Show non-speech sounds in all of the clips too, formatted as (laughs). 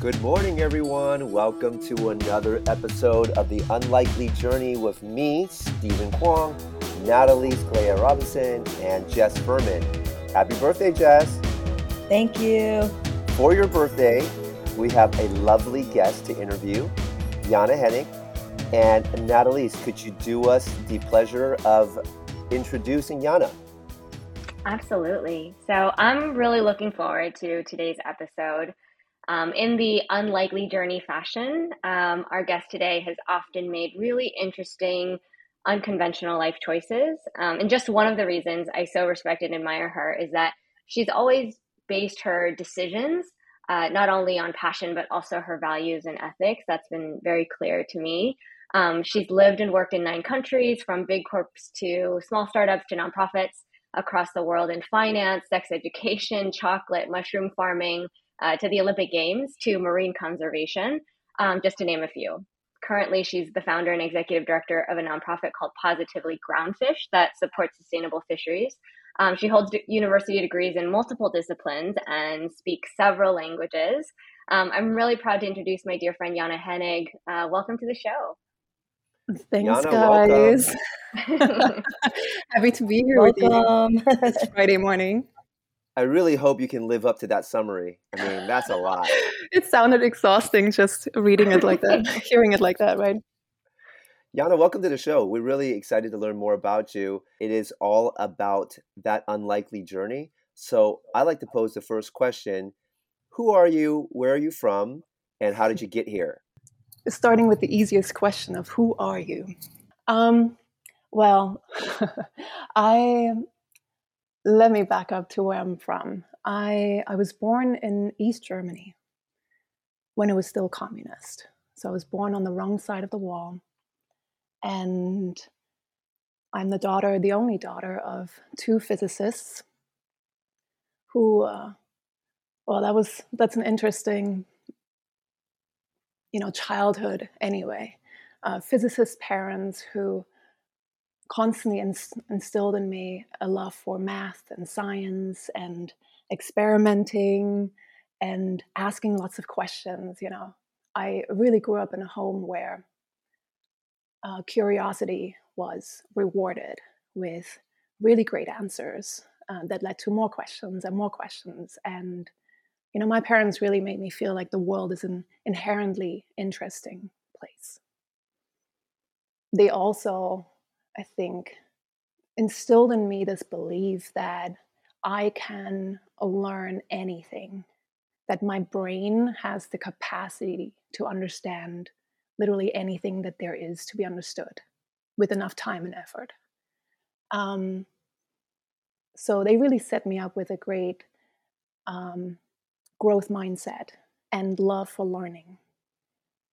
Good morning, everyone. Welcome to another episode of The Unlikely Journey with me, Stephen Kwong, Natalie Clea Robinson, and Jess Furman. Happy birthday, Jess. Thank you. For your birthday, we have a lovely guest to interview, Jana Hennig. And Natalie, could you do us the pleasure of introducing Jana? Absolutely. So I'm really looking forward to today's episode. Um, in the unlikely journey fashion, um, our guest today has often made really interesting, unconventional life choices. Um, and just one of the reasons I so respect and admire her is that she's always based her decisions uh, not only on passion, but also her values and ethics. That's been very clear to me. Um, she's lived and worked in nine countries, from big corps to small startups to nonprofits across the world in finance, sex education, chocolate, mushroom farming uh, to the Olympic Games to marine conservation, um, just to name a few. Currently, she's the founder and executive director of a nonprofit called Positively Groundfish that supports sustainable fisheries. Um, she holds university degrees in multiple disciplines and speaks several languages. Um, I'm really proud to introduce my dear friend Jana Hennig. Uh, welcome to the show. Thanks, Jana, guys. (laughs) Happy to be here welcome. with you. (laughs) It's Friday morning. I really hope you can live up to that summary. I mean, that's a lot. (laughs) it sounded exhausting just reading it like that, (laughs) hearing it like that, right? Jana, welcome to the show. We're really excited to learn more about you. It is all about that unlikely journey. So I like to pose the first question Who are you? Where are you from? And how did you get here? Starting with the easiest question of who are you? Um, well, (laughs) I let me back up to where I'm from. I, I was born in East Germany when it was still communist. So I was born on the wrong side of the wall. And I'm the daughter, the only daughter of two physicists who, uh, well, that was, that's an interesting, you know, childhood anyway. Uh, physicist parents who constantly instilled in me a love for math and science and experimenting and asking lots of questions. You know, I really grew up in a home where uh, curiosity was rewarded with really great answers uh, that led to more questions and more questions. And, you know, my parents really made me feel like the world is an inherently interesting place. They also I think, instilled in me this belief that I can learn anything, that my brain has the capacity to understand literally anything that there is to be understood with enough time and effort. Um, so they really set me up with a great um, growth mindset and love for learning.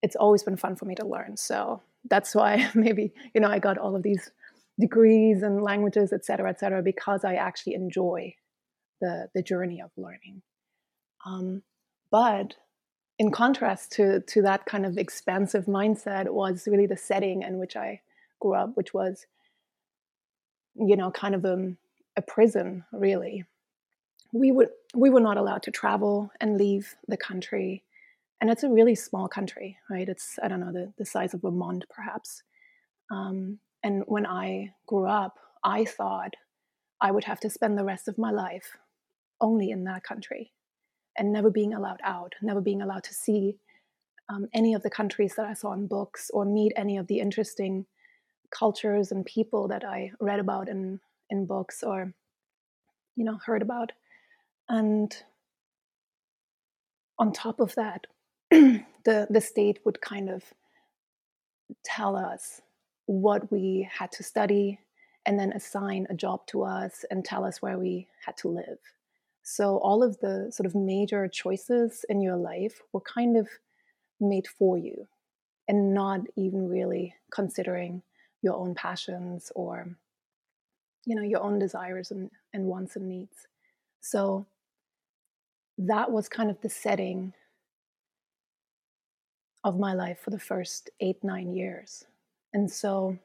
It's always been fun for me to learn. So that's why (laughs) maybe you know I got all of these degrees and languages, et cetera, et cetera, because I actually enjoy the the journey of learning. Um, but in contrast to to that kind of expansive mindset was really the setting in which I grew up, which was you know kind of a, a prison really. We would we were not allowed to travel and leave the country and it's a really small country, right? It's I don't know the the size of Vermont, perhaps. Um, and when I grew up, I thought I would have to spend the rest of my life only in that country, and never being allowed out, never being allowed to see um, any of the countries that I saw in books or meet any of the interesting cultures and people that I read about in in books or you know heard about, and on top of that (clears throat) the the state would kind of tell us what we had to study and then assign a job to us and tell us where we had to live. So all of the sort of major choices in your life were kind of made for you and not even really considering your own passions or you know your own desires and, and wants and needs. So that was kind of the setting of my life for the first eight, nine years. And so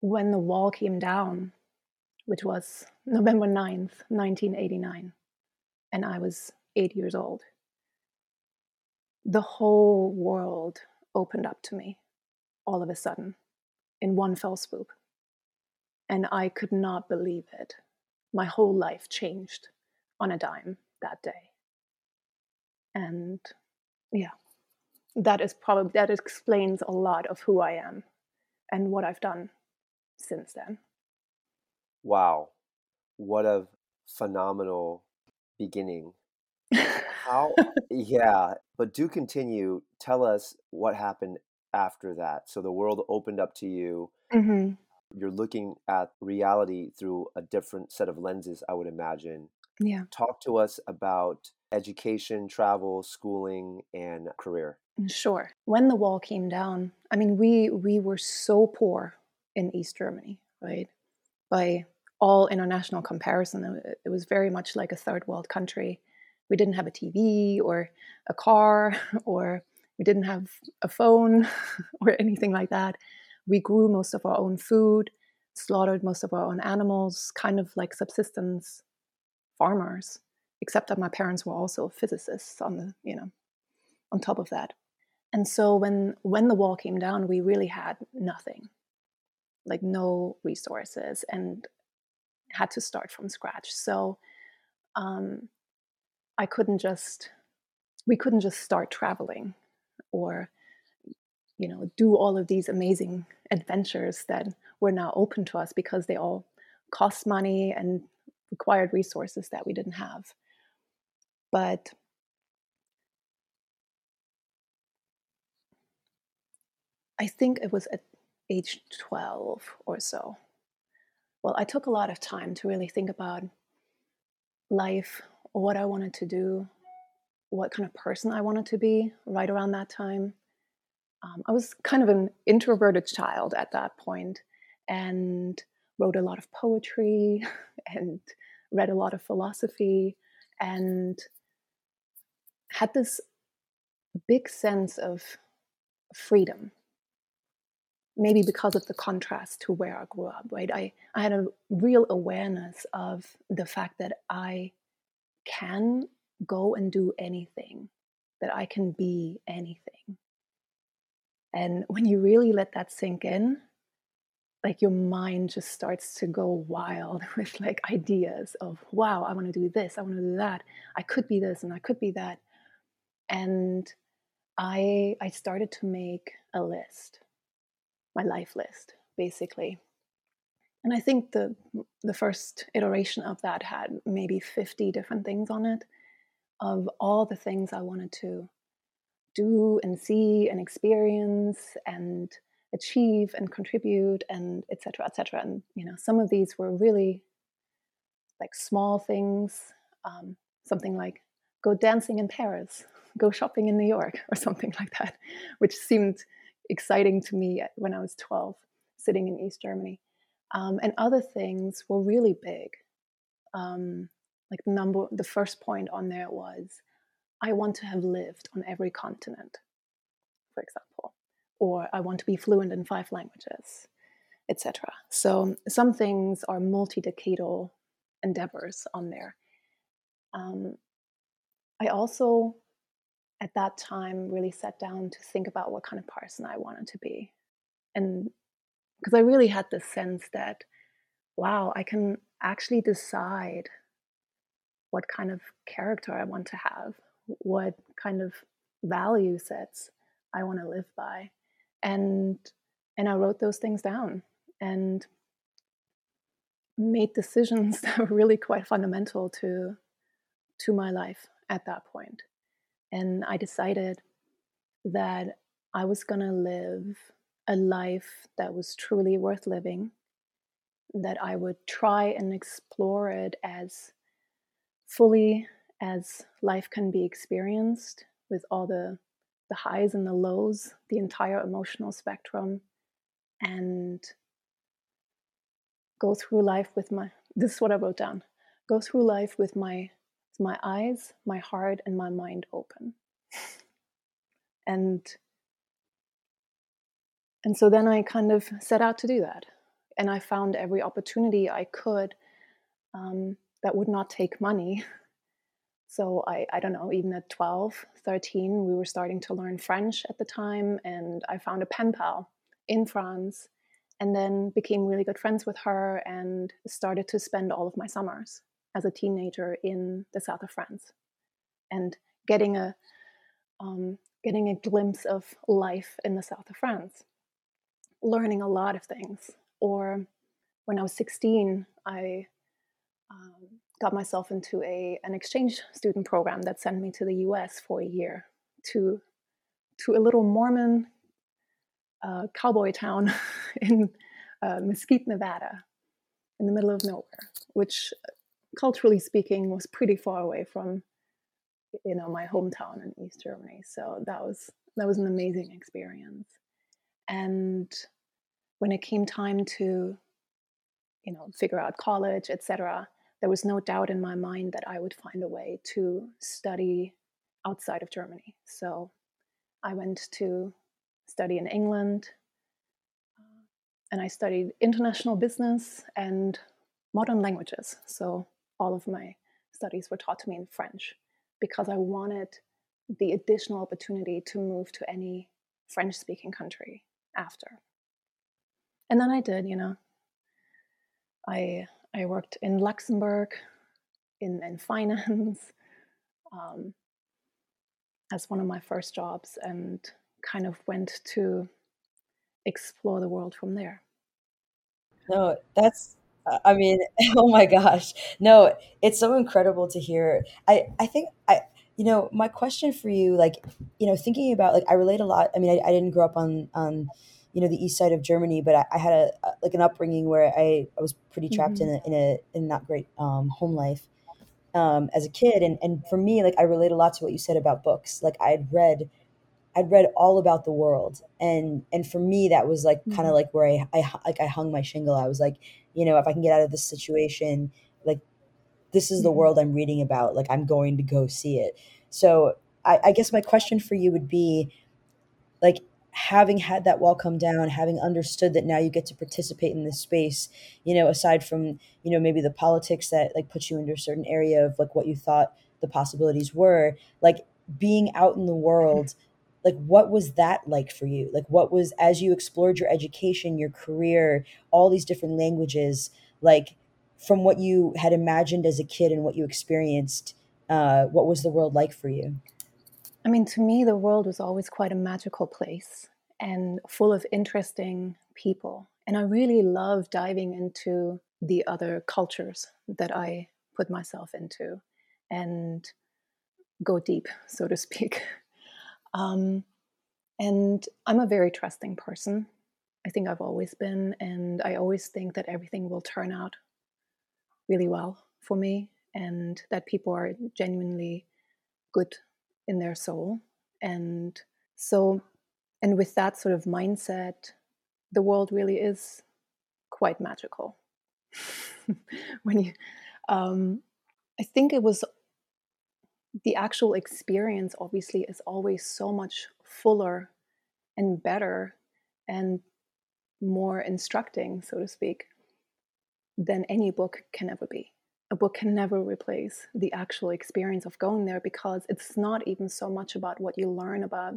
when the wall came down, which was (laughs) November 9th, 1989, and I was eight years old, the whole world opened up to me all of a sudden in one fell swoop. And I could not believe it. My whole life changed on a dime that day. And yeah, that is probably that explains a lot of who I am and what I've done since then. Wow. What a phenomenal beginning. How (laughs) yeah, but do continue. Tell us what happened after that. So the world opened up to you. hmm You're looking at reality through a different set of lenses, I would imagine. Yeah, Talk to us about education, travel, schooling, and career. Mm, sure. When the wall came down, I mean, we we were so poor in East Germany, right? By all international comparison, it it was very much like a third world country. We didn't have a TV or a car, (laughs) or we didn't have a phone (laughs) or anything like that. We grew most of our own food, slaughtered most of our own animals, kind of like subsistence farmers, except that my parents were also physicists on the, you know, on top of that. And so when when the wall came down, we really had nothing, like no resources, and had to start from scratch. So um, I couldn't just we couldn't just start traveling or you know do all of these amazing adventures that were now open to us because they all cost money and required resources that we didn't have. But I think it was at age 12 or so. Well, I took a lot of time to really think about life, what I wanted to do, what kind of person I wanted to be right around that time. Um, I was kind of an introverted child at that point and wrote a lot of poetry (laughs) and read a lot of philosophy and had this big sense of freedom maybe because of the contrast to where I grew up, right? I, I had a real awareness of the fact that I can go and do anything, that I can be anything. And when you really let that sink in, like your mind just starts to go wild (laughs) with like ideas of, wow, I want to do this, I want to do that, I could be this and I could be that. And I I started to make a list my life list, basically. And I think the the first iteration of that had maybe 50 different things on it of all the things I wanted to do and see and experience and achieve and contribute and etc etc and you know some of these were really like small things um, something like go dancing in paris (laughs) go shopping in new york or something like that which seemed exciting to me when I was 12, sitting in East Germany. Um, and other things were really big. Um, like the number, the first point on there was, I want to have lived on every continent, for example, or I want to be fluent in five languages, etc. So some things are multi-decadal endeavors on there. Um, I also at that time really sat down to think about what kind of person I wanted to be. And because I really had this sense that, wow, I can actually decide what kind of character I want to have, what kind of value sets I want to live by. And and I wrote those things down and made (laughs) decisions that were really quite fundamental to to my life at that point. And I decided that I was going to live a life that was truly worth living, that I would try and explore it as fully as life can be experienced with all the the highs and the lows, the entire emotional spectrum, and go through life with my this is what I wrote down. Go through life with my my eyes, my heart, and my mind open. and and so then I kind of set out to do that, and I found every opportunity I could um, that would not take money (laughs) so I, I don't know, even at 12, 13, we were starting to learn French at the time. And I found a pen pal in France and then became really good friends with her and started to spend all of my summers as a teenager in the south of France and getting a um, getting a glimpse of life in the south of France, learning a lot of things. Or when I was 16, I um, got myself into a an exchange student program that sent me to the U.S. for a year to to a little Mormon uh, cowboy town (laughs) in uh, Mesquite, Nevada, in the middle of nowhere, which, culturally speaking, was pretty far away from you know my hometown in East Germany. So that was that was an amazing experience. And when it came time to you know figure out college, etc there was no doubt in my mind that I would find a way to study outside of Germany. So I went to study in England uh, and I studied international business and modern languages. So all of my studies were taught to me in French because I wanted the additional opportunity to move to any French speaking country after. And then I did, you know. I I worked in Luxembourg in, in finance (laughs) um, as one of my first jobs and kind of went to explore the world from there. No, that's I mean, (laughs) oh my gosh. No, it's so incredible to hear. I I think I you know, my question for you like, you know, thinking about like I relate a lot. I mean, I, I didn't grow up on on you know the east side of Germany, but I, I had a, like an upbringing where I, I was pretty trapped mm-hmm. in a in a in not great um, home life um, as a kid, and and for me, like I relate a lot to what you said about books. Like I had read, I'd read all about the world, and and for me that was like mm-hmm. kind of like where I, I like I hung my shingle. I was like, you know, if I can get out of this situation, like this is the mm-hmm. world I'm reading about. Like I'm going to go see it. So I, I guess my question for you would be, like having had that wall come down, having understood that now you get to participate in this space, you know, aside from, you know, maybe the politics that like put you into a certain area of like what you thought the possibilities were, like being out in the world, like what was that like for you? Like what was as you explored your education, your career, all these different languages, like from what you had imagined as a kid and what you experienced, uh, what was the world like for you? I mean, to me, the world was always quite a magical place and full of interesting people. And I really love diving into the other cultures that I put myself into and go deep, so to speak. (laughs) Um, and I'm a very trusting person. I think I've always been, and I always think that everything will turn out really well for me and that people are genuinely good in their soul. And so, and with that sort of mindset, the world really is quite magical. (laughs) when you, um, I think it was the actual experience, obviously, is always so much fuller and better and more instructing, so to speak, than any book can ever be a book can never replace the actual experience of going there because it's not even so much about what you learn about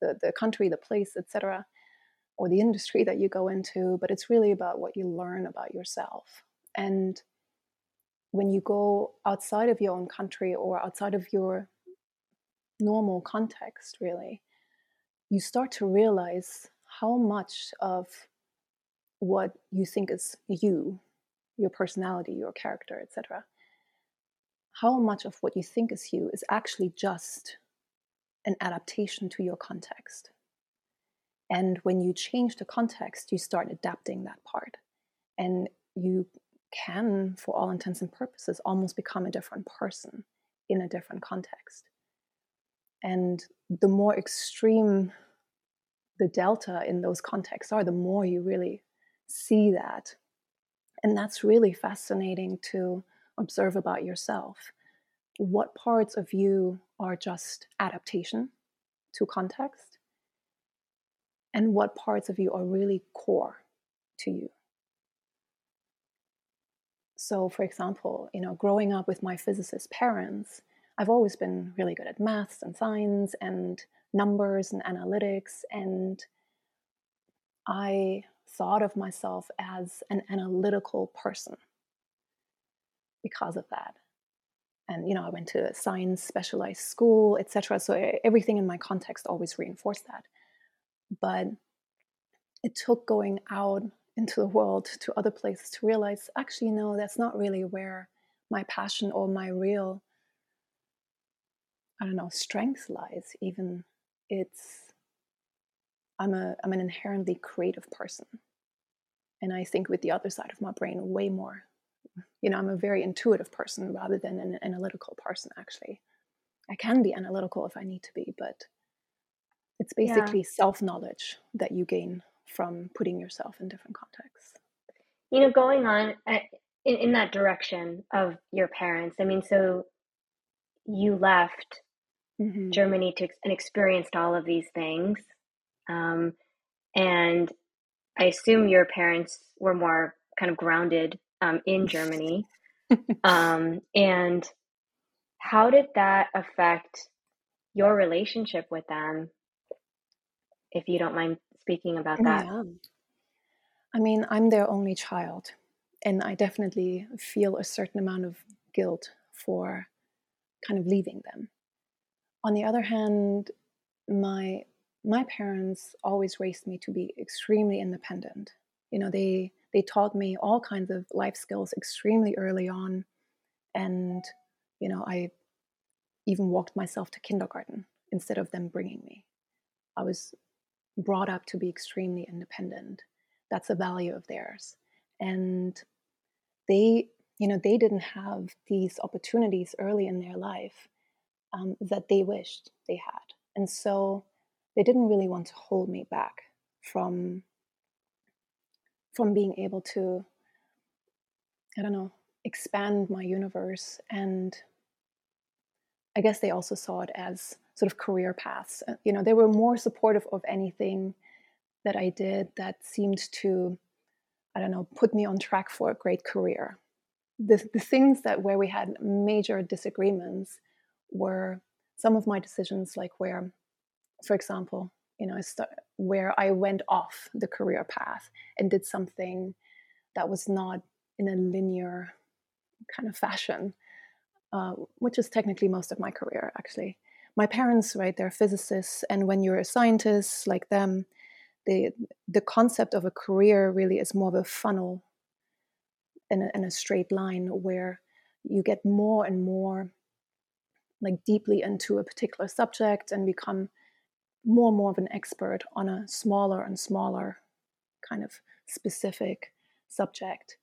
the, the country, the place, etc., or the industry that you go into, but it's really about what you learn about yourself. And when you go outside of your own country or outside of your normal context, really, you start to realize how much of what you think is you your personality, your character, etc. How much of what you think is you is actually just an adaptation to your context. And when you change the context, you start adapting that part. And you can, for all intents and purposes, almost become a different person in a different context. And the more extreme the delta in those contexts are, the more you really see that and that's really fascinating to observe about yourself. What parts of you are just adaptation to context? And what parts of you are really core to you? So, for example, you know, growing up with my physicist parents, I've always been really good at maths and science and numbers and analytics. And I thought of myself as an analytical person because of that. And you know, I went to a science specialized school, etc. So everything in my context always reinforced that. But it took going out into the world to other places to realize actually no that's not really where my passion or my real i don't know strength lies. Even it's i'm a i'm an inherently creative person. And i think with the other side of my brain way more. You know i'm a very intuitive person rather than an analytical person actually. I can be analytical if i need to be but it's basically yeah. self knowledge that you gain from putting yourself in different contexts. You know, going on uh, in, in that direction of your parents, I mean, so you left mm-hmm. Germany to and experienced all of these things. Um, and I assume your parents were more kind of grounded um, in Germany. (laughs) um, and how did that affect your relationship with them? If you don't mind speaking about oh, that? Yeah. I mean, I'm their only child, and I definitely feel a certain amount of guilt for kind of leaving them. On the other hand, my my parents always raised me to be extremely independent. You know, they they taught me all kinds of life skills extremely early on, and you know, I even walked myself to kindergarten instead of them bringing me. I was brought up to be extremely independent. That's a value of theirs. And they, you know, they didn't have these opportunities early in their life um, that they wished they had. And so they didn't really want to hold me back from from being able to i don't know expand my universe and i guess they also saw it as sort of career paths. Uh, you know, they were more supportive of anything that I did that seemed to, I don't know, put me on track for a great career. The, the things that where we had major disagreements were some of my decisions, like where, for example, you know, where I went off the career path and did something that was not in a linear kind of fashion, uh, which is technically most of my career, actually my parents, right, they're physicists, and when you're a scientist like them, the the concept of a career really is more of a funnel in a, in a straight line where you get more and more like deeply into a particular subject and become more and more of an expert on a smaller and smaller kind of specific subject.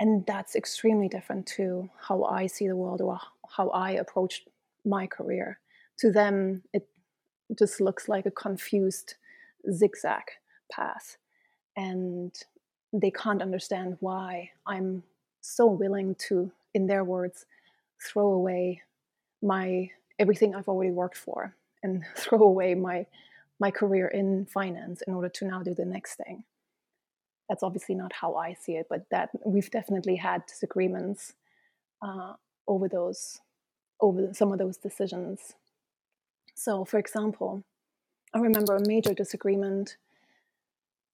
And that's extremely different to how i see the world or how i approach my career. To them, it just looks like a confused zigzag path. And they can't understand why I'm so willing to, in their words, throw away my everything I've already worked for and (laughs) throw away my my career in finance in order to now do the next thing. That's obviously not how I see it, but that we've definitely had disagreements uh, over those over some of those decisions. So, for example, I remember a major disagreement.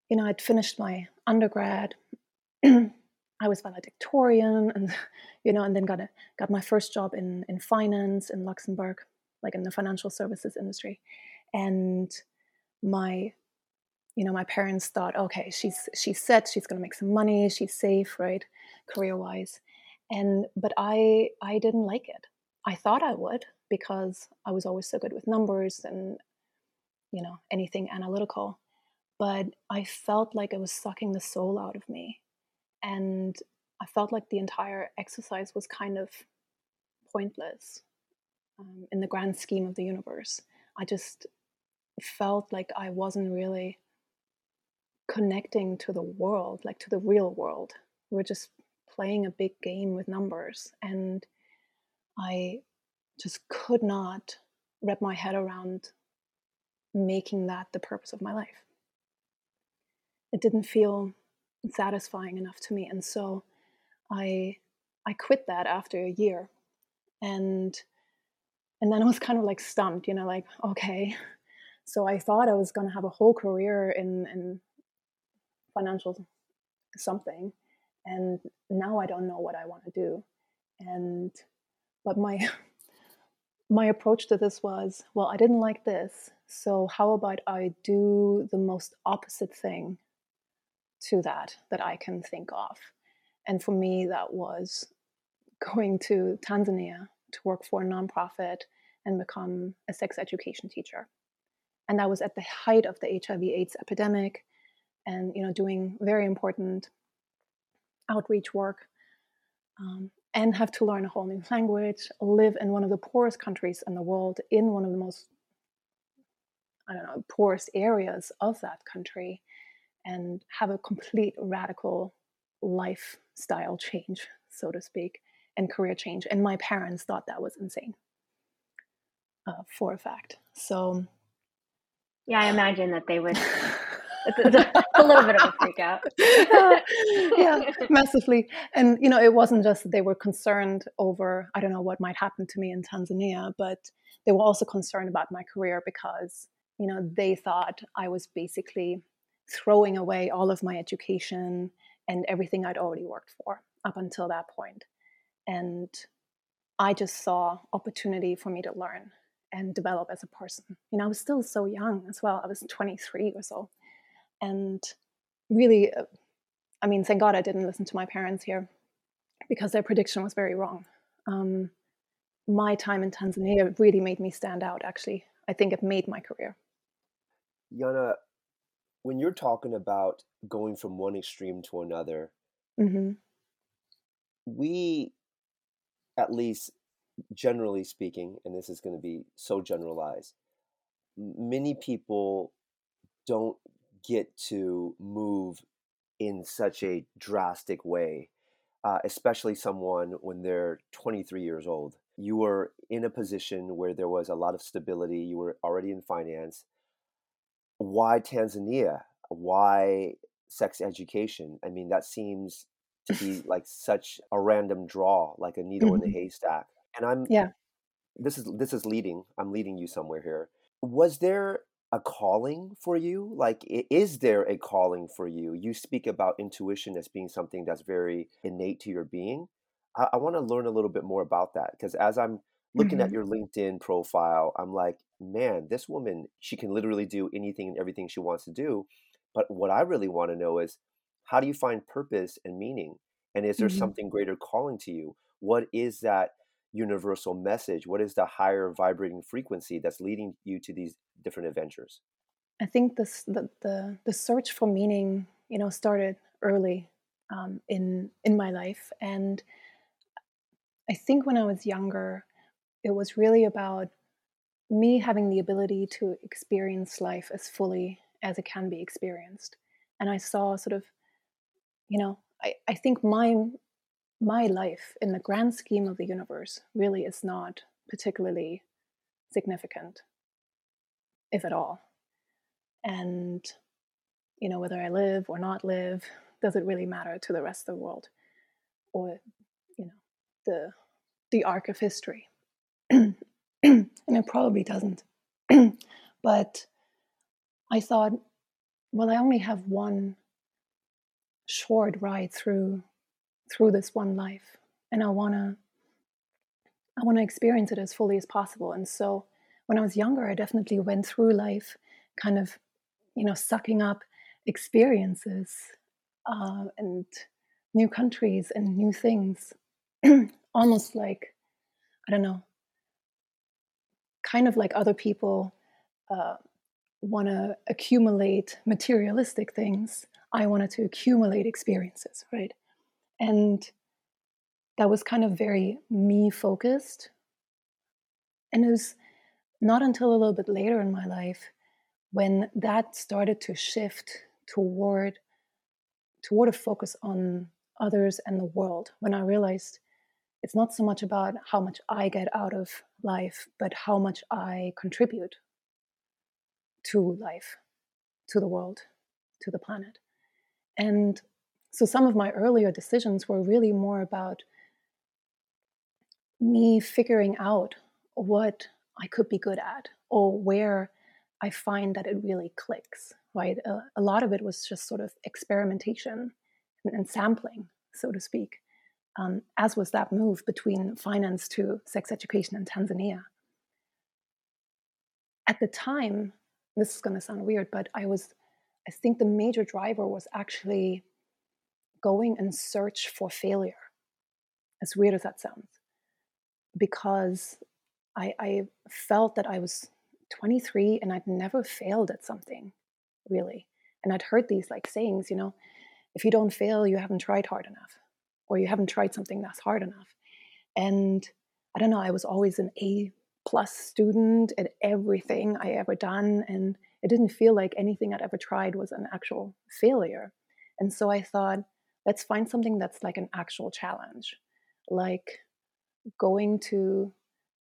You know, I'd finished my undergrad. (clears throat) I was valedictorian, and (laughs) you know, and then got a got my first job in in finance in Luxembourg, like in the financial services industry, and my you know my parents thought okay she's she's set she's going to make some money she's safe right career wise and but i i didn't like it I thought I would because I was always so good with numbers and you know anything analytical but I felt like it was sucking the soul out of me and I felt like the entire exercise was kind of pointless um, in the grand scheme of the universe. I just felt like I wasn't really connecting to the world, like to the real world. We're just playing a big game with numbers. And I just could not wrap my head around making that the purpose of my life. It didn't feel satisfying enough to me. And so I I quit that after a year, and and then I was kind of like stumped, you know, like okay. So I thought I was to have a whole career in in financial something, and now I don't know what I want to do, and but my (laughs) my approach to this was, well, I didn't like this, so how about I do the most opposite thing to that that I can think of. And for me, that was going to Tanzania to work for a nonprofit and become a sex education teacher. And that was at the height of the HIV/AIDS epidemic, and you know, doing very important outreach work, um, and have to learn a whole new language, live in one of the poorest countries in the world, in one of the most I don't know poorest areas of that country, and have a complete radical lifestyle change, so to speak, and career change. And my parents thought that was insane uh, for a fact. So, yeah, I imagine that they would. (laughs) A, little bit of a freak out. (laughs) yeah, massively. And, you know, it wasn't just that they were concerned over, I don't know what might happen to me in Tanzania, but they were also concerned about my career because, you know, they thought I was basically throwing away all of my education and everything I'd already worked for up until that point. And I just saw opportunity for me to learn and develop as a person. You know, I was still so young as well. I was 23 or so. And really, uh, I mean, thank God I didn't listen to my parents here because their prediction was very wrong. Um, my time in Tanzania really made me stand out, actually. I think it made my career. Jana, when you're talking about going from one extreme to another, mm-hmm. we, at least generally speaking, and this is going to be so generalized, many people don't get to move in such a drastic way, uh, especially someone when they're 23 years old. You were in a position where there was a lot of stability, you were already in finance why Tanzania? Why sex education? I mean, that seems to be like such a random draw, like a needle mm-hmm. in a mm-hmm. haystack. And I'm yeah. This is this is leading. I'm leading you somewhere here. Was there a calling for you? Like, is there a calling for you? You speak about intuition as being something that's very innate to your being. I, I want to learn a little bit more about that because as I'm looking mm-hmm. at your LinkedIn profile, I'm like, man, this woman, she can literally do anything and everything she wants to do. But what I really want to know is how do you find purpose and meaning? And is there mm-hmm. something greater calling to you? What is that universal message? What is the higher vibrating frequency that's leading you to these different adventures? I think this the the, the search for meaning, you know, started early um, in in my life, and I think when I was younger, it was really about me having the ability to experience life as fully as it can be experienced. And I saw sort of, you know, I, I think my my life in the grand scheme of the universe really is not particularly significant, if at all. And, you know, whether I live or not live, does it really matter to the rest of the world? Or, you know, the the arc of history. (clears throat) and it probably doesn't. (clears throat) but I thought, well, I only have one short ride through through this one life, and I wanna I want to experience it as fully as possible. And so, when I was younger, I definitely went through life, kind of, you know, sucking up experiences uh, and new countries and new things, (clears throat) almost like I don't know, kind of like other people uh, want to accumulate materialistic things, I wanted to accumulate experiences, right? And that was kind of very me focused. And it was not until a little bit later in my life when that started to shift toward toward a focus on others and the world when i realized it's not so much about how much I get out of life, but how much I contribute to life, to the world, to the planet. And so some of my earlier decisions were really more about me figuring out what I could be good at or where I find that it really clicks, right? A, lot of it was just sort of experimentation and, and sampling, so to speak, um, as was that move between finance to sex education in Tanzania. At the time, this is going to sound weird, but I was, I think the major driver was actually going and search for failure, as weird as that sounds, because I, I felt that I was 23 and I'd never failed at something, really. And I'd heard these like sayings, you know, if you don't fail, you haven't tried hard enough, or you haven't tried something that's hard enough. And I don't know, I was always an A plus student at everything I ever done. And it didn't feel like anything I'd ever tried was an actual failure. And so I thought, let's find something that's like an actual challenge, like going to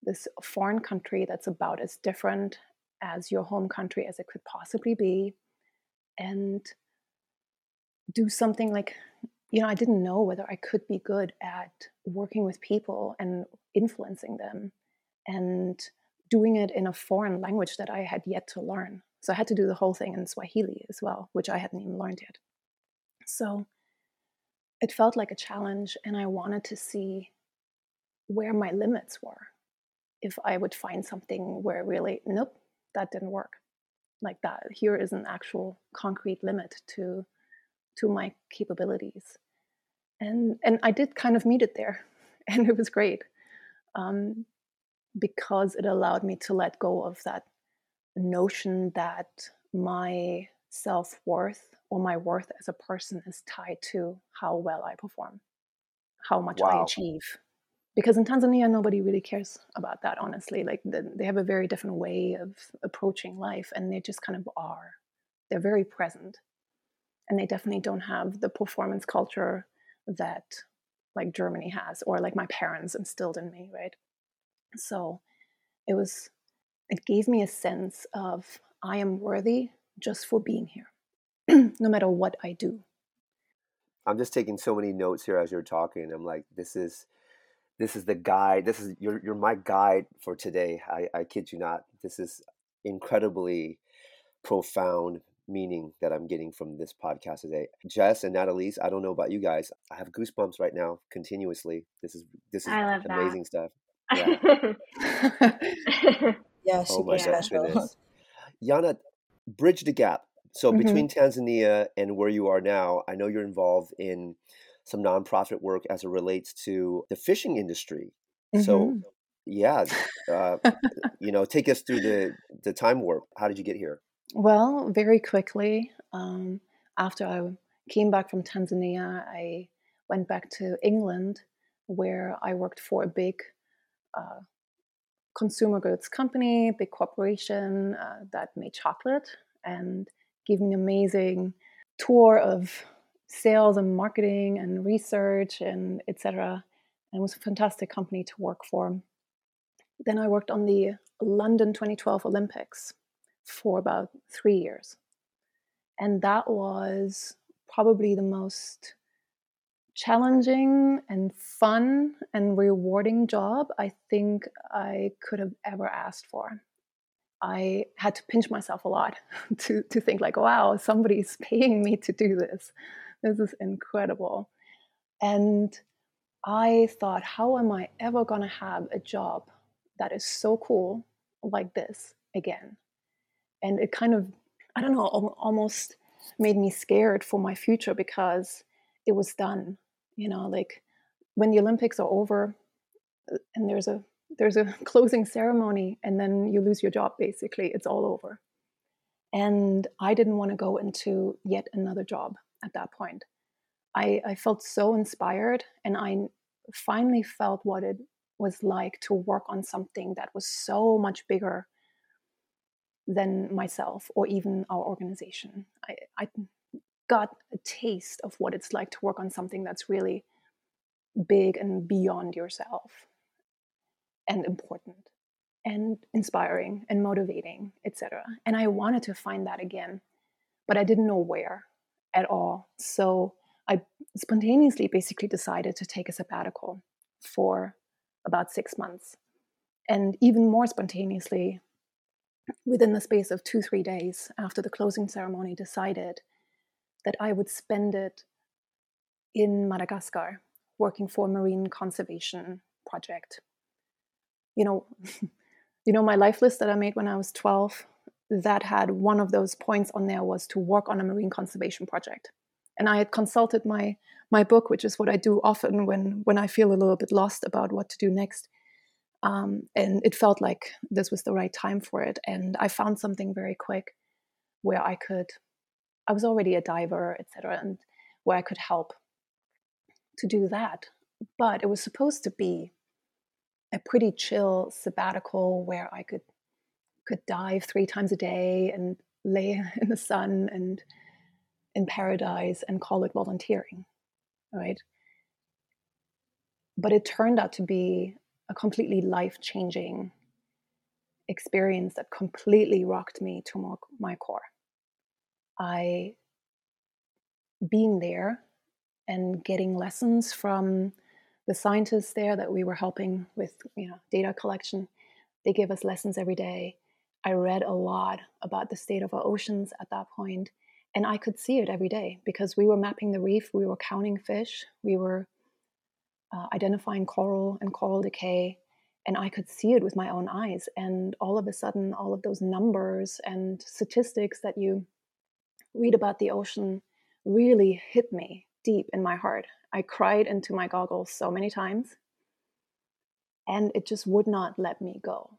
this foreign country that's about as different as your home country as it could possibly be and do something like you know i didn't know whether i could be good at working with people and influencing them and doing it in a foreign language that i had yet to learn. So i had to do the whole thing in swahili as well which i hadn't even learned yet. So it felt like a challenge and i wanted to see where my limits were if I would find something where really, nope, that didn't work. Like that, here is an actual concrete limit to to my capabilities, and and I did kind of meet it there, (laughs) and it was great, um, because it allowed me to let go of that notion that my self worth or my worth as a person is tied to how well I perform, how much wow. I achieve because in Tanzania nobody really cares about that honestly. Like the, they have a very different way of approaching life and they just kind of are. They're very present and they definitely don't have the performance culture that like Germany has or like my parents instilled in me right? So it was it gave me a sense of I am worthy just for being here (clears throat) no matter what I do. I'm just taking so many notes here as you're talking. I'm like this is this is the guide. This is you're you're my guide for today. I, I kid you not. This is incredibly profound meaning that I'm getting from this podcast today. Jess and Natalise, I don't know about you guys. I have goosebumps right now continuously. This is this is amazing that. stuff. (laughs) Yeah. (laughs) yeah, oh my goodness. Jana, bridge the gap. So mm-hmm. between Tanzania and where you are now, I know you're involved in some nonprofit work as it relates to the fishing industry. Mm-hmm. So, yeah, (laughs) uh, you know, take us through the the time warp. How did you get here? Well, very quickly um, after I came back from Tanzania, I went back to England, where I worked for a big uh, consumer goods company, big corporation uh, that made chocolate, and gave me an amazing tour of sales and marketing and research and etc. And it was a fantastic company to work for. Then I worked on the London 2012 Olympics for about three years. And that was probably the most challenging and fun and rewarding job I think I could have ever asked for. I had to pinch myself a lot (laughs) to, to think like, wow, somebody's (laughs) paying me to do this. This is incredible. And I thought, how am I ever going to have a job that is so cool like this again? And it kind of, I don't know, almost made me scared for my future because it was done. You know, like when the Olympics are over uh, and there's a there's a (laughs) closing ceremony and then you lose your job basically it's all over and i didn't want to go into yet another job at that point. I, I felt so inspired and I finally felt what it was like to work on something that was so much bigger than myself or even our organization. I, I got a taste of what it's like to work on something that's really big and beyond yourself and important and inspiring and motivating etc and i wanted to find that again but i didn't know where at all. So I spontaneously basically decided to take a sabbatical for about six months. And even more spontaneously, within the space of two, three days after the closing ceremony, decided that I would spend it in Madagascar working for a marine conservation project. You know, (laughs) you know my life list that I made when I was 12, that had one of those points on there was to work on a marine conservation project. And I had consulted my my book, which is what I do often when when I feel a little bit lost about what to do next. Um, and it felt like this was the right time for it. And I found something very quick where I could. I was already a diver, etc., and where I could help to do that. But it was supposed to be a pretty chill sabbatical where I could could dive three times a day and lay (laughs) in the sun and in paradise and call it volunteering, right? But it turned out to be a completely life changing experience that completely rocked me to my core. I, being there and getting lessons from the scientists there that we were helping with you know data collection they gave us lessons every day i read a lot about the state of our oceans at that point and i could see it every day because we were mapping the reef we were counting fish we were uh, identifying coral and coral decay and i could see it with my own eyes and all of a sudden all of those numbers and statistics that you read about the ocean really hit me deep in my heart. I cried into my goggles so many times, and it just would not let me go.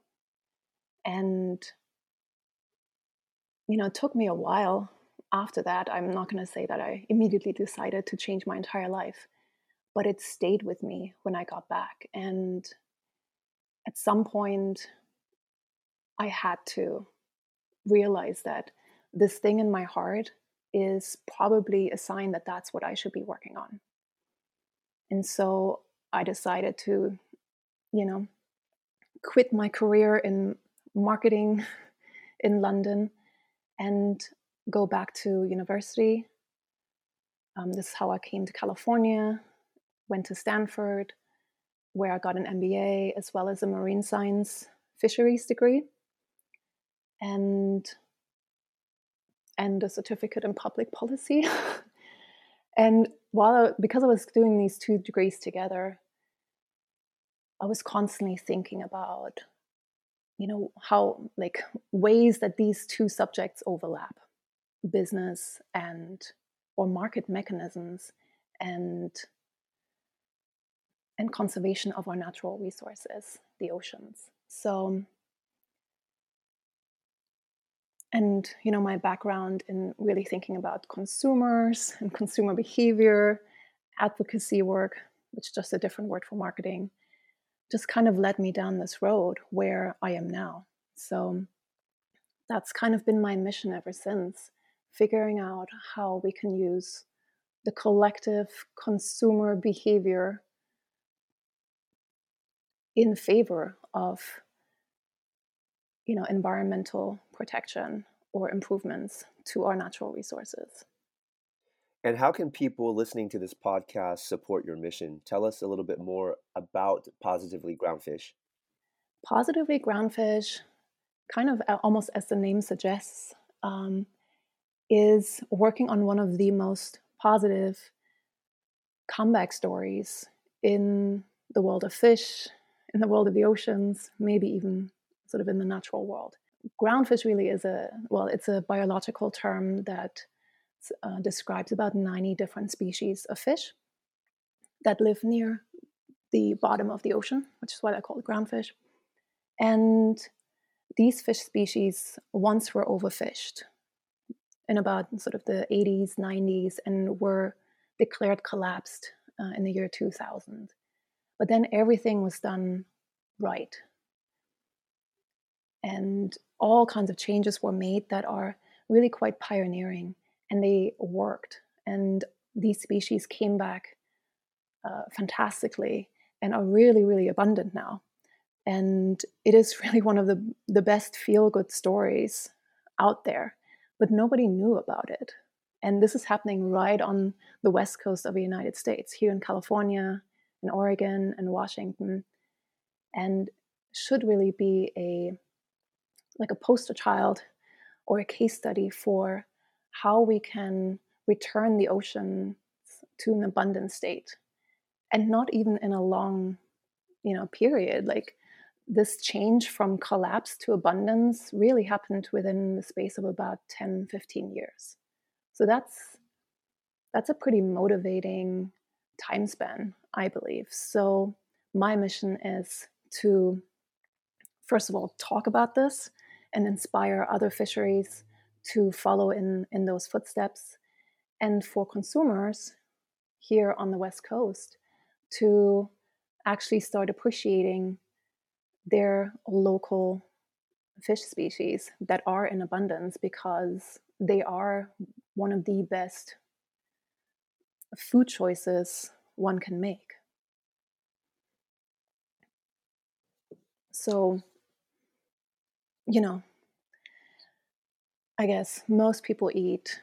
And, you know, it took me a while after that. I'm not going to say that I immediately decided to change my entire life, but it stayed with me when I got back. And at some point, I had to realize that this thing in my heart is probably a sign that that's what I should be working on. And so I decided to, you know, quit my career in marketing (laughs) in London and go back to university. Um, this is how I came to California, went to Stanford, where I got an MBA as well as a marine science fisheries degree. And and a certificate in public policy. (laughs) and while I, because I was doing these two degrees together, I was constantly thinking about, you know, how like ways that these two subjects overlap, business and or market mechanisms and and conservation of our natural resources, the oceans. So and you know my background in really thinking about consumers and consumer behavior advocacy work which is just a different word for marketing just kind of led me down this road where i am now so that's kind of been my mission ever since figuring out how we can use the collective consumer behavior in favor of you know, environmental protection or improvements to our natural resources. And how can people listening to this podcast support your mission? Tell us a little bit more about Positively Groundfish. Positively Groundfish, kind of almost as the name suggests, um, is working on one of the most positive comeback stories in the world of fish, in the world of the oceans, maybe even sort of in the natural world. Groundfish really is a, well, it's a biological term that uh, describes about 90 different species of fish that live near the bottom of the ocean, which is why they're called groundfish. And these fish species once were overfished in about sort of the 80s, 90s, and were declared collapsed uh, in the year 2000. But then everything was done right and all kinds of changes were made that are really quite pioneering and they worked and these species came back uh, fantastically and are really really abundant now. And it is (laughs) really one of the, the best feel good stories out there but nobody knew about it. And this is happening right on the west coast of the United States, here in California, in Oregon, and Washington, and should really be a like a poster child or a case study for how we can return the ocean to an abundant state and not even in a long you know period. Like this change from collapse to abundance really happened within the space of about 10 15 years. So that's that's a pretty motivating time span i believe. So my mission is to first of all talk about this and inspire other fisheries to follow in in those footsteps and for consumers here on the west coast to actually start appreciating their local fish species that are in abundance because they are one of the best food choices one can make. So, you know, I guess most people eat,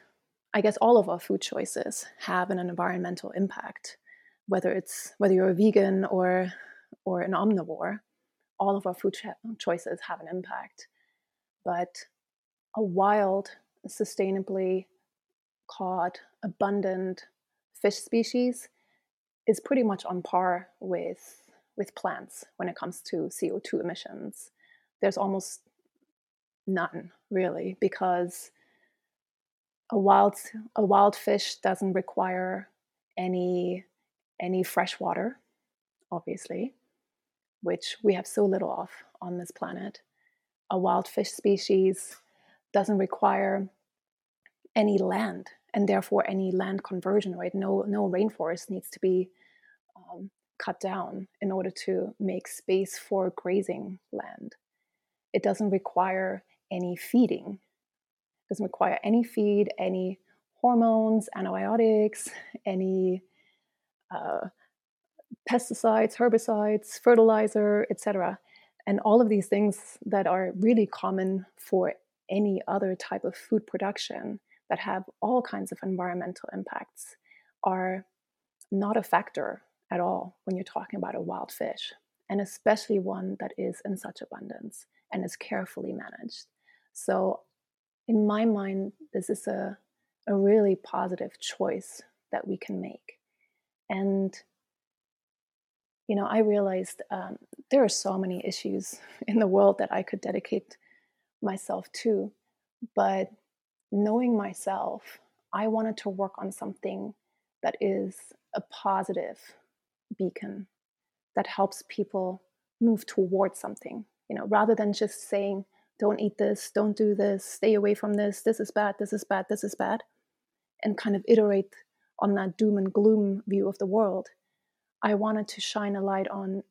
I guess all of our food choices have an environmental impact, whether it's whether you're a vegan or or an omnivore all of our food choices have an impact. But a wild, sustainably caught, abundant fish species is pretty much on par with with plants when it comes to CO2 emissions. There's almost none really because a wild a wild fish doesn't require any any fresh water obviously which we have so little of on this planet. A wild fish species doesn't require any land and therefore any land conversion, right? No, no rainforest needs to be um, cut down in order to make space for grazing land. It doesn't require any feeding. It doesn't require any feed, any hormones, antibiotics, any uh, pesticides, herbicides, fertilizer, etc. And all of these things that are really common for any other type of food production that have all kinds of environmental impacts are not a factor at all when you're talking about a wild fish, and especially one that is in such abundance and is carefully managed. So, in my mind, this is a, a really positive choice that we can make. And you know, I realized um, there are so many issues (laughs) in the world that I could dedicate myself to. But knowing myself, I wanted to work on something that is a positive beacon that helps people move towards something, you know, rather than just saying, don't eat this, don't do this, stay away from this, this is bad, this is bad, this is bad, and kind of iterate on that doom and gloom view of the world I wanted to shine a light on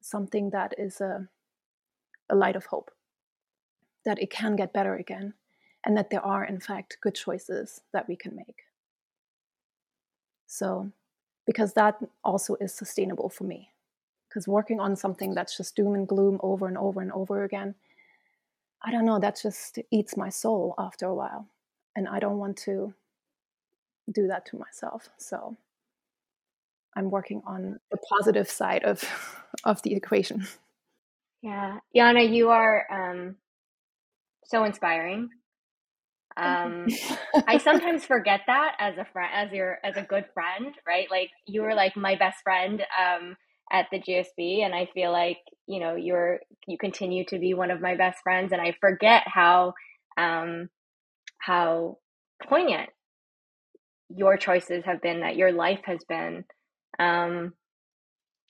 something that is a, a light of hope, that it can get better again, and that there are, in fact, good choices that we can make. So, because that also is sustainable for me. Because working on something that's just doom and gloom over and over and over again, I don't know, that just eats my soul after a while. And I don't want to do that to myself. So, I'm working on the positive side of (laughs) of the equation. Yeah, Jana, you are um, so inspiring. Um, I (laughs) sometimes forget that as a friend, as your as a good friend, right? Like you were like my best friend um, at the GSB, and I feel like you know you're you continue to be one of my best friends, and I forget how um, how poignant your choices have been, that your life has been um,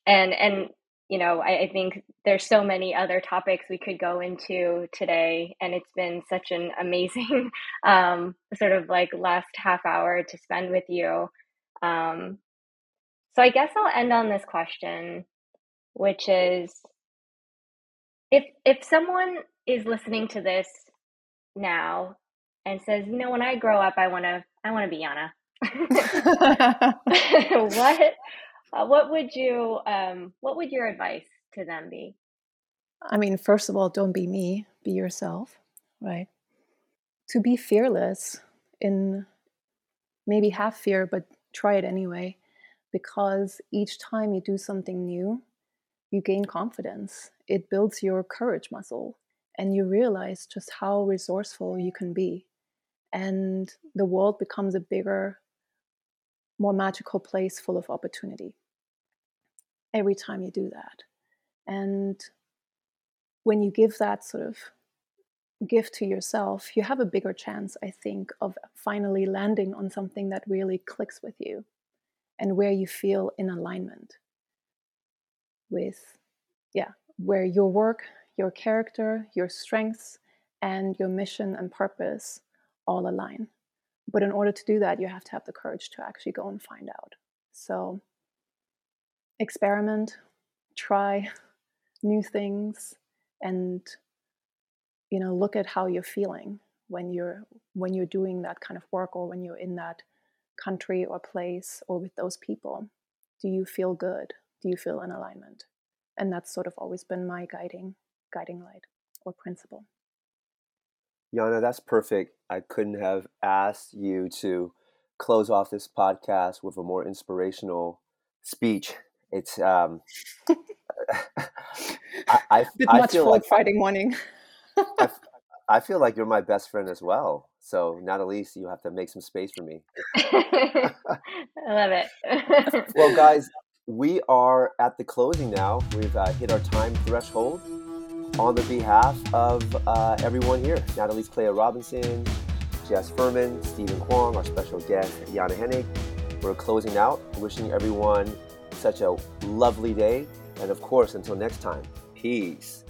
and and you know I, I, think there's so many other topics we could go into today and it's been such an amazing (laughs) um, sort of like last half hour to spend with you um, so i guess i'll end on this question which is if if someone is listening to this now and says you know when i grow up i want to i want to be Jana (laughs) (laughs) what uh, what would you um, what would your advice to them be? I mean, first of all, don't be me, be yourself, right? To be fearless in maybe have fear, but try it anyway. Because each time you do something new, you gain confidence. It builds your courage muscle, and you realize just how resourceful you can be. And the world becomes a bigger, more magical place full of opportunity every time you do that. And when you give that sort of gift to yourself, you have a bigger chance, I think, of finally landing on something that really clicks with you and where you feel in alignment with, yeah, where your work, your character, your strengths, and your mission and purpose all align. But in order to do that, you have to have the courage to actually go and find out. So experiment, try (laughs) new things, and you know look at how you're feeling when you're when you're doing that kind of work or when you're in that country or place or with those people do you feel good do you feel in alignment and that's sort of always been my guiding guiding light or principle Jana, that's perfect. I couldn't have asked you to close off this podcast with a more inspirational speech. It's um, (laughs) I, I, (laughs) Bit I much feel like Friday morning. I, (laughs) I feel like you're my best friend as well. So, Natalice, you have to make some space for me. (laughs) I love it. (laughs) well, guys, we are at the closing now. We've uh, hit our time threshold. On the behalf of uh, everyone here, Natalice Cleo Robinson, Jess Furman, Stephen Kwong, our special guest, Jana Hennig, we're closing out, wishing everyone such a lovely day. And of course, until next time, peace.